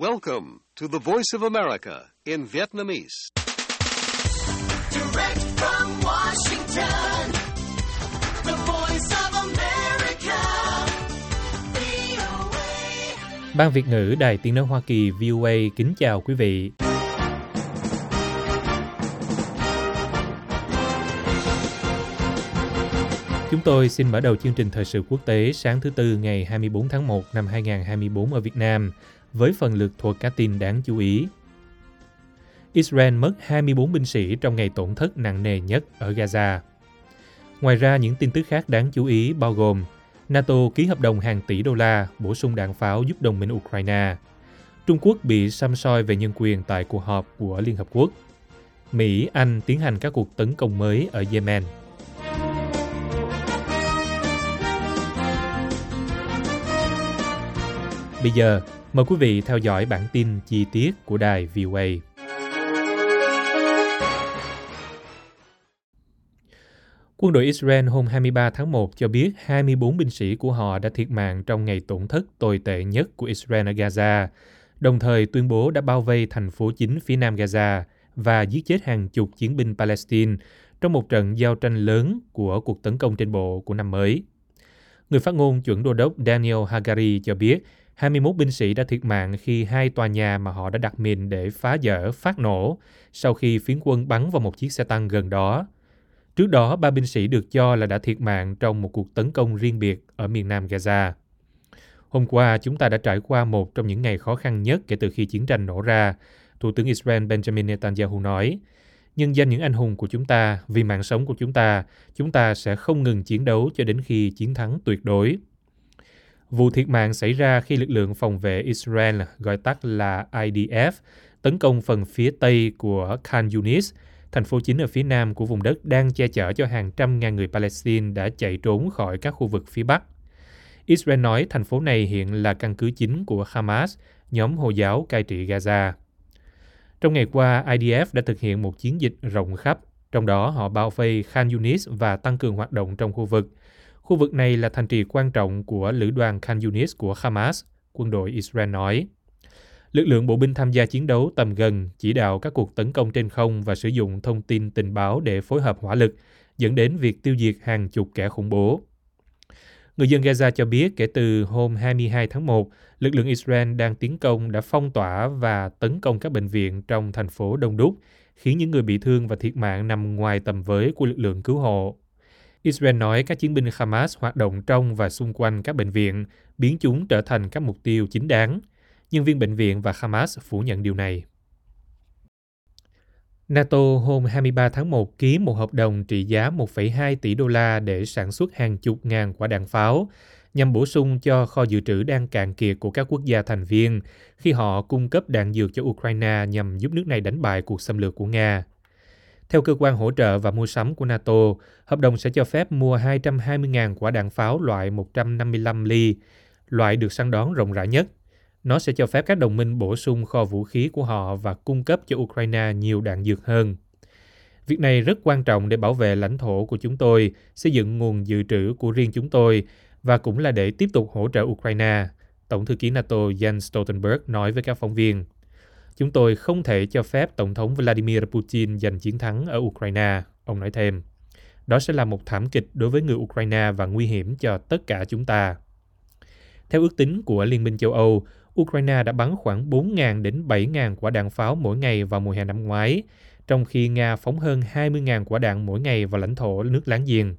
Welcome to the Voice of America in Vietnamese. Direct from Washington, the voice of America, VOA. Ban Việt ngữ Đài Tiếng Nói Hoa Kỳ VOA kính chào quý vị. Chúng tôi xin mở đầu chương trình thời sự quốc tế sáng thứ Tư ngày 24 tháng 1 năm 2024 ở Việt Nam với phần lượt thuộc các tin đáng chú ý. Israel mất 24 binh sĩ trong ngày tổn thất nặng nề nhất ở Gaza. Ngoài ra, những tin tức khác đáng chú ý bao gồm NATO ký hợp đồng hàng tỷ đô la bổ sung đạn pháo giúp đồng minh Ukraine. Trung Quốc bị xăm soi về nhân quyền tại cuộc họp của Liên Hợp Quốc. Mỹ, Anh tiến hành các cuộc tấn công mới ở Yemen. Bây giờ, mời quý vị theo dõi bản tin chi tiết của đài VOA. Quân đội Israel hôm 23 tháng 1 cho biết 24 binh sĩ của họ đã thiệt mạng trong ngày tổn thất tồi tệ nhất của Israel ở Gaza, đồng thời tuyên bố đã bao vây thành phố chính phía nam Gaza và giết chết hàng chục chiến binh Palestine trong một trận giao tranh lớn của cuộc tấn công trên bộ của năm mới. Người phát ngôn chuẩn đô đốc Daniel Hagari cho biết 21 binh sĩ đã thiệt mạng khi hai tòa nhà mà họ đã đặt mìn để phá dỡ phát nổ sau khi phiến quân bắn vào một chiếc xe tăng gần đó. Trước đó, ba binh sĩ được cho là đã thiệt mạng trong một cuộc tấn công riêng biệt ở miền nam Gaza. Hôm qua, chúng ta đã trải qua một trong những ngày khó khăn nhất kể từ khi chiến tranh nổ ra, Thủ tướng Israel Benjamin Netanyahu nói. Nhân danh những anh hùng của chúng ta, vì mạng sống của chúng ta, chúng ta sẽ không ngừng chiến đấu cho đến khi chiến thắng tuyệt đối. Vụ thiệt mạng xảy ra khi lực lượng phòng vệ Israel, gọi tắt là IDF, tấn công phần phía tây của Khan Yunis, thành phố chính ở phía nam của vùng đất đang che chở cho hàng trăm ngàn người Palestine đã chạy trốn khỏi các khu vực phía bắc. Israel nói thành phố này hiện là căn cứ chính của Hamas, nhóm Hồi giáo cai trị Gaza. Trong ngày qua, IDF đã thực hiện một chiến dịch rộng khắp, trong đó họ bao vây Khan Yunis và tăng cường hoạt động trong khu vực. Khu vực này là thành trì quan trọng của lữ đoàn Khan Yunis của Hamas, quân đội Israel nói. Lực lượng bộ binh tham gia chiến đấu tầm gần, chỉ đạo các cuộc tấn công trên không và sử dụng thông tin tình báo để phối hợp hỏa lực, dẫn đến việc tiêu diệt hàng chục kẻ khủng bố. Người dân Gaza cho biết kể từ hôm 22 tháng 1, lực lượng Israel đang tiến công đã phong tỏa và tấn công các bệnh viện trong thành phố Đông Đúc, khiến những người bị thương và thiệt mạng nằm ngoài tầm với của lực lượng cứu hộ. Israel nói các chiến binh Hamas hoạt động trong và xung quanh các bệnh viện, biến chúng trở thành các mục tiêu chính đáng. Nhân viên bệnh viện và Hamas phủ nhận điều này. NATO hôm 23 tháng 1 ký một hợp đồng trị giá 1,2 tỷ đô la để sản xuất hàng chục ngàn quả đạn pháo nhằm bổ sung cho kho dự trữ đang cạn kiệt của các quốc gia thành viên khi họ cung cấp đạn dược cho Ukraine nhằm giúp nước này đánh bại cuộc xâm lược của Nga. Theo cơ quan hỗ trợ và mua sắm của NATO, hợp đồng sẽ cho phép mua 220.000 quả đạn pháo loại 155 ly, loại được săn đón rộng rãi nhất. Nó sẽ cho phép các đồng minh bổ sung kho vũ khí của họ và cung cấp cho Ukraine nhiều đạn dược hơn. Việc này rất quan trọng để bảo vệ lãnh thổ của chúng tôi, xây dựng nguồn dự trữ của riêng chúng tôi và cũng là để tiếp tục hỗ trợ Ukraine, Tổng thư ký NATO Jens Stoltenberg nói với các phóng viên. Chúng tôi không thể cho phép Tổng thống Vladimir Putin giành chiến thắng ở Ukraine, ông nói thêm. Đó sẽ là một thảm kịch đối với người Ukraine và nguy hiểm cho tất cả chúng ta. Theo ước tính của Liên minh châu Âu, Ukraine đã bắn khoảng 4.000 đến 7.000 quả đạn pháo mỗi ngày vào mùa hè năm ngoái, trong khi Nga phóng hơn 20.000 quả đạn mỗi ngày vào lãnh thổ nước láng giềng.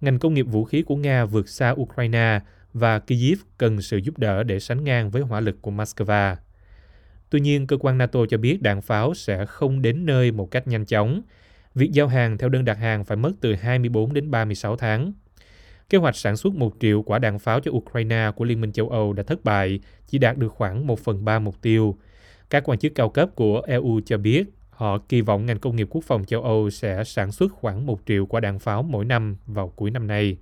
Ngành công nghiệp vũ khí của Nga vượt xa Ukraine và Kyiv cần sự giúp đỡ để sánh ngang với hỏa lực của Moscow. Tuy nhiên, cơ quan NATO cho biết đạn pháo sẽ không đến nơi một cách nhanh chóng. Việc giao hàng theo đơn đặt hàng phải mất từ 24 đến 36 tháng. Kế hoạch sản xuất một triệu quả đạn pháo cho Ukraine của Liên minh châu Âu đã thất bại, chỉ đạt được khoảng 1 phần 3 mục tiêu. Các quan chức cao cấp của EU cho biết họ kỳ vọng ngành công nghiệp quốc phòng châu Âu sẽ sản xuất khoảng 1 triệu quả đạn pháo mỗi năm vào cuối năm nay.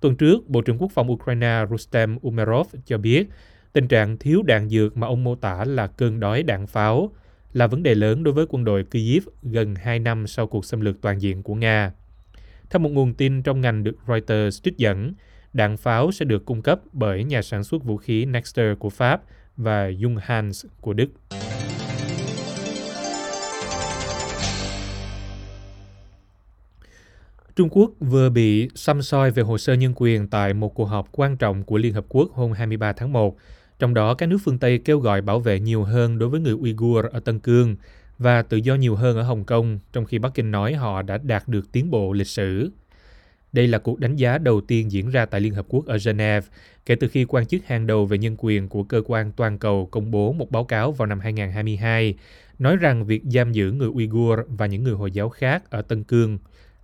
Tuần trước, Bộ trưởng Quốc phòng Ukraine Rustem Umerov cho biết tình trạng thiếu đạn dược mà ông mô tả là cơn đói đạn pháo là vấn đề lớn đối với quân đội Kyiv gần 2 năm sau cuộc xâm lược toàn diện của Nga. Theo một nguồn tin trong ngành được Reuters trích dẫn, đạn pháo sẽ được cung cấp bởi nhà sản xuất vũ khí Nexter của Pháp và Junghans của Đức. Trung Quốc vừa bị xăm soi về hồ sơ nhân quyền tại một cuộc họp quan trọng của Liên Hợp Quốc hôm 23 tháng 1. Trong đó, các nước phương Tây kêu gọi bảo vệ nhiều hơn đối với người Uyghur ở Tân Cương và tự do nhiều hơn ở Hồng Kông, trong khi Bắc Kinh nói họ đã đạt được tiến bộ lịch sử. Đây là cuộc đánh giá đầu tiên diễn ra tại Liên Hợp Quốc ở Geneva kể từ khi quan chức hàng đầu về nhân quyền của cơ quan toàn cầu công bố một báo cáo vào năm 2022 nói rằng việc giam giữ người Uyghur và những người Hồi giáo khác ở Tân Cương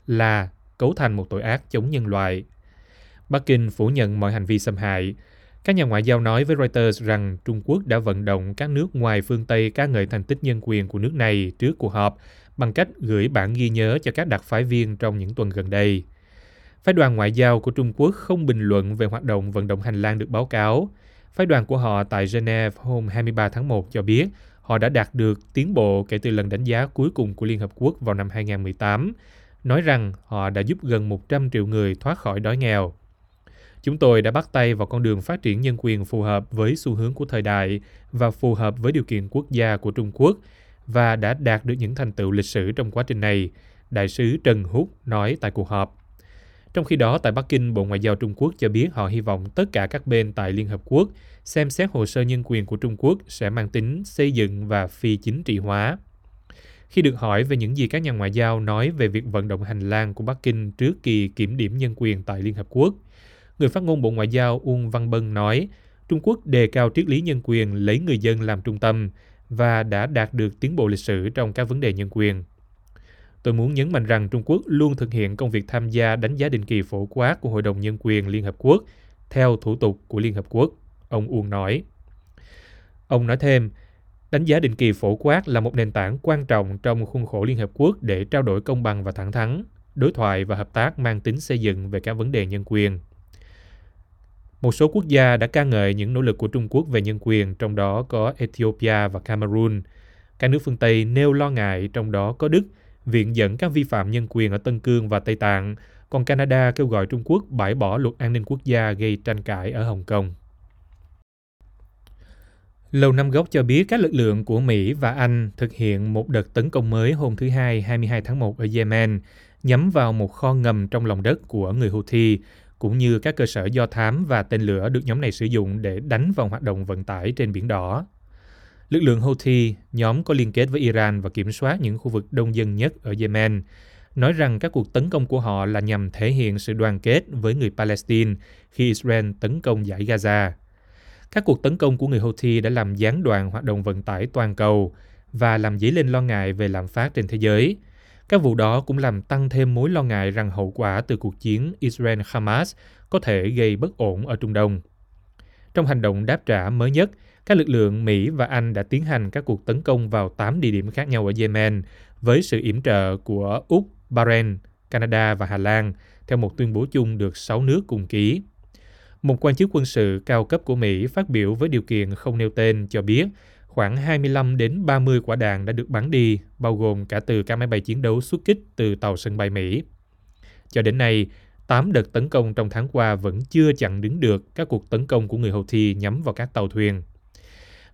là cấu thành một tội ác chống nhân loại. Bắc Kinh phủ nhận mọi hành vi xâm hại. Các nhà ngoại giao nói với Reuters rằng Trung Quốc đã vận động các nước ngoài phương Tây ca ngợi thành tích nhân quyền của nước này trước cuộc họp bằng cách gửi bản ghi nhớ cho các đặc phái viên trong những tuần gần đây. Phái đoàn ngoại giao của Trung Quốc không bình luận về hoạt động vận động hành lang được báo cáo. Phái đoàn của họ tại Geneva hôm 23 tháng 1 cho biết họ đã đạt được tiến bộ kể từ lần đánh giá cuối cùng của Liên Hợp Quốc vào năm 2018, nói rằng họ đã giúp gần 100 triệu người thoát khỏi đói nghèo. Chúng tôi đã bắt tay vào con đường phát triển nhân quyền phù hợp với xu hướng của thời đại và phù hợp với điều kiện quốc gia của Trung Quốc và đã đạt được những thành tựu lịch sử trong quá trình này, Đại sứ Trần Húc nói tại cuộc họp. Trong khi đó, tại Bắc Kinh, Bộ Ngoại giao Trung Quốc cho biết họ hy vọng tất cả các bên tại Liên Hợp Quốc xem xét hồ sơ nhân quyền của Trung Quốc sẽ mang tính xây dựng và phi chính trị hóa. Khi được hỏi về những gì các nhà ngoại giao nói về việc vận động hành lang của Bắc Kinh trước kỳ kiểm điểm nhân quyền tại Liên Hợp Quốc, người phát ngôn Bộ Ngoại giao Uông Văn Bân nói Trung Quốc đề cao triết lý nhân quyền lấy người dân làm trung tâm và đã đạt được tiến bộ lịch sử trong các vấn đề nhân quyền. Tôi muốn nhấn mạnh rằng Trung Quốc luôn thực hiện công việc tham gia đánh giá định kỳ phổ quát của Hội đồng Nhân quyền Liên Hợp Quốc theo thủ tục của Liên Hợp Quốc, ông Uông nói. Ông nói thêm, đánh giá định kỳ phổ quát là một nền tảng quan trọng trong khuôn khổ Liên Hợp Quốc để trao đổi công bằng và thẳng thắn, đối thoại và hợp tác mang tính xây dựng về các vấn đề nhân quyền. Một số quốc gia đã ca ngợi những nỗ lực của Trung Quốc về nhân quyền, trong đó có Ethiopia và Cameroon. Các nước phương Tây nêu lo ngại, trong đó có Đức, viện dẫn các vi phạm nhân quyền ở Tân Cương và Tây Tạng, còn Canada kêu gọi Trung Quốc bãi bỏ luật an ninh quốc gia gây tranh cãi ở Hồng Kông. Lầu Năm Góc cho biết các lực lượng của Mỹ và Anh thực hiện một đợt tấn công mới hôm thứ Hai 22 tháng 1 ở Yemen, nhắm vào một kho ngầm trong lòng đất của người Houthi, cũng như các cơ sở do thám và tên lửa được nhóm này sử dụng để đánh vào hoạt động vận tải trên Biển Đỏ. Lực lượng Houthi, nhóm có liên kết với Iran và kiểm soát những khu vực đông dân nhất ở Yemen, nói rằng các cuộc tấn công của họ là nhằm thể hiện sự đoàn kết với người Palestine khi Israel tấn công giải Gaza. Các cuộc tấn công của người Houthi đã làm gián đoạn hoạt động vận tải toàn cầu và làm dấy lên lo ngại về lạm phát trên thế giới. Các vụ đó cũng làm tăng thêm mối lo ngại rằng hậu quả từ cuộc chiến Israel-Hamas có thể gây bất ổn ở Trung Đông. Trong hành động đáp trả mới nhất, các lực lượng Mỹ và Anh đã tiến hành các cuộc tấn công vào 8 địa điểm khác nhau ở Yemen với sự yểm trợ của Úc, Bahrain, Canada và Hà Lan, theo một tuyên bố chung được 6 nước cùng ký. Một quan chức quân sự cao cấp của Mỹ phát biểu với điều kiện không nêu tên cho biết khoảng 25 đến 30 quả đạn đã được bắn đi, bao gồm cả từ các máy bay chiến đấu xuất kích từ tàu sân bay Mỹ. Cho đến nay, 8 đợt tấn công trong tháng qua vẫn chưa chặn đứng được các cuộc tấn công của người Houthi nhắm vào các tàu thuyền.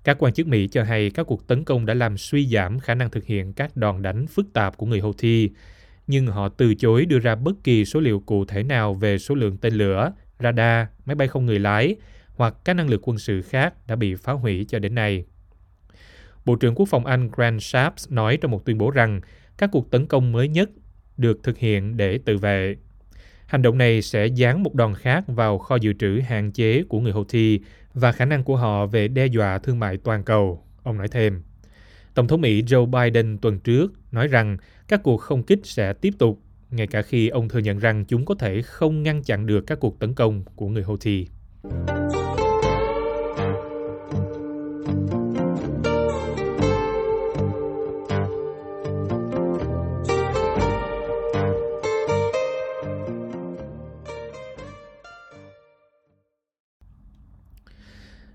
Các quan chức Mỹ cho hay các cuộc tấn công đã làm suy giảm khả năng thực hiện các đòn đánh phức tạp của người Houthi, nhưng họ từ chối đưa ra bất kỳ số liệu cụ thể nào về số lượng tên lửa, radar, máy bay không người lái hoặc các năng lực quân sự khác đã bị phá hủy cho đến nay. Bộ trưởng Quốc phòng Anh Grant Shapps nói trong một tuyên bố rằng các cuộc tấn công mới nhất được thực hiện để tự vệ. Hành động này sẽ dán một đòn khác vào kho dự trữ hạn chế của người Houthi và khả năng của họ về đe dọa thương mại toàn cầu, ông nói thêm. Tổng thống Mỹ Joe Biden tuần trước nói rằng các cuộc không kích sẽ tiếp tục, ngay cả khi ông thừa nhận rằng chúng có thể không ngăn chặn được các cuộc tấn công của người Houthi.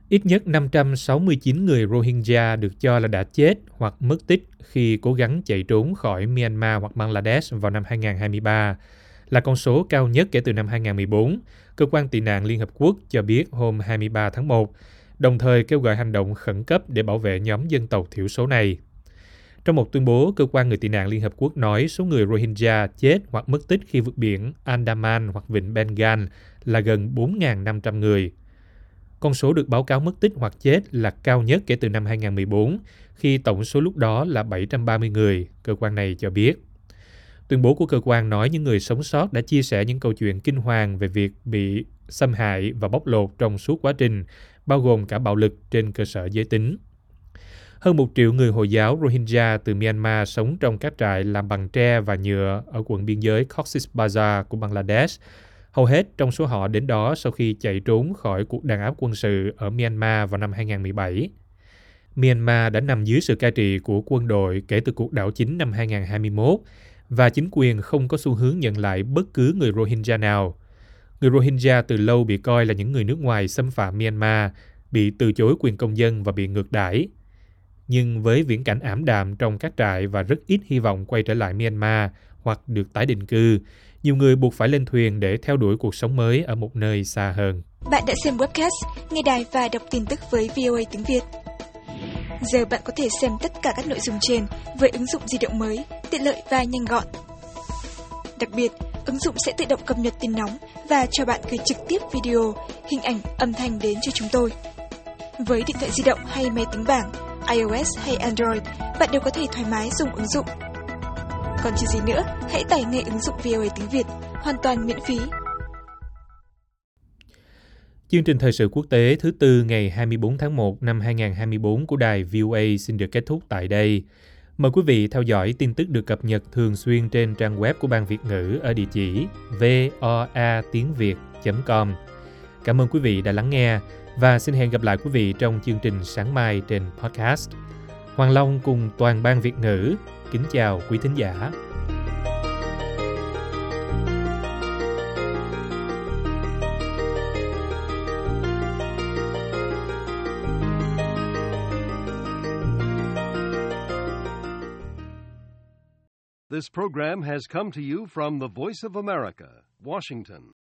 Ít nhất 569 người Rohingya được cho là đã chết hoặc mất tích khi cố gắng chạy trốn khỏi Myanmar hoặc Bangladesh vào năm 2023, là con số cao nhất kể từ năm 2014, Cơ quan tị nạn Liên Hợp Quốc cho biết hôm 23 tháng 1, đồng thời kêu gọi hành động khẩn cấp để bảo vệ nhóm dân tộc thiểu số này. Trong một tuyên bố, cơ quan người tị nạn Liên Hợp Quốc nói số người Rohingya chết hoặc mất tích khi vượt biển Andaman hoặc vịnh Bengal là gần 4.500 người. Con số được báo cáo mất tích hoặc chết là cao nhất kể từ năm 2014, khi tổng số lúc đó là 730 người, cơ quan này cho biết. Tuyên bố của cơ quan nói những người sống sót đã chia sẻ những câu chuyện kinh hoàng về việc bị xâm hại và bóc lột trong suốt quá trình, bao gồm cả bạo lực trên cơ sở giới tính. Hơn một triệu người Hồi giáo Rohingya từ Myanmar sống trong các trại làm bằng tre và nhựa ở quận biên giới Cox's Bazar của Bangladesh. Hầu hết trong số họ đến đó sau khi chạy trốn khỏi cuộc đàn áp quân sự ở Myanmar vào năm 2017. Myanmar đã nằm dưới sự cai trị của quân đội kể từ cuộc đảo chính năm 2021 và chính quyền không có xu hướng nhận lại bất cứ người Rohingya nào. Người Rohingya từ lâu bị coi là những người nước ngoài xâm phạm Myanmar, bị từ chối quyền công dân và bị ngược đãi. Nhưng với viễn cảnh ảm đạm trong các trại và rất ít hy vọng quay trở lại Myanmar hoặc được tái định cư, nhiều người buộc phải lên thuyền để theo đuổi cuộc sống mới ở một nơi xa hơn. Bạn đã xem webcast, nghe đài và đọc tin tức với VOA tiếng Việt. Giờ bạn có thể xem tất cả các nội dung trên với ứng dụng di động mới, tiện lợi và nhanh gọn. Đặc biệt, ứng dụng sẽ tự động cập nhật tin nóng và cho bạn gửi trực tiếp video, hình ảnh, âm thanh đến cho chúng tôi. Với điện thoại di động hay máy tính bảng, iOS hay Android, bạn đều có thể thoải mái dùng ứng dụng. Còn chờ gì nữa, hãy tải ngay ứng dụng VOA tiếng Việt, hoàn toàn miễn phí. Chương trình thời sự quốc tế thứ tư ngày 24 tháng 1 năm 2024 của đài VOA xin được kết thúc tại đây. Mời quý vị theo dõi tin tức được cập nhật thường xuyên trên trang web của Ban Việt ngữ ở địa chỉ voa tiếng việt.com. Cảm ơn quý vị đã lắng nghe và xin hẹn gặp lại quý vị trong chương trình sáng mai trên podcast. Hoàng Long cùng toàn ban Việt ngữ kính chào quý thính giả. This program has come to you from the Voice of America, Washington.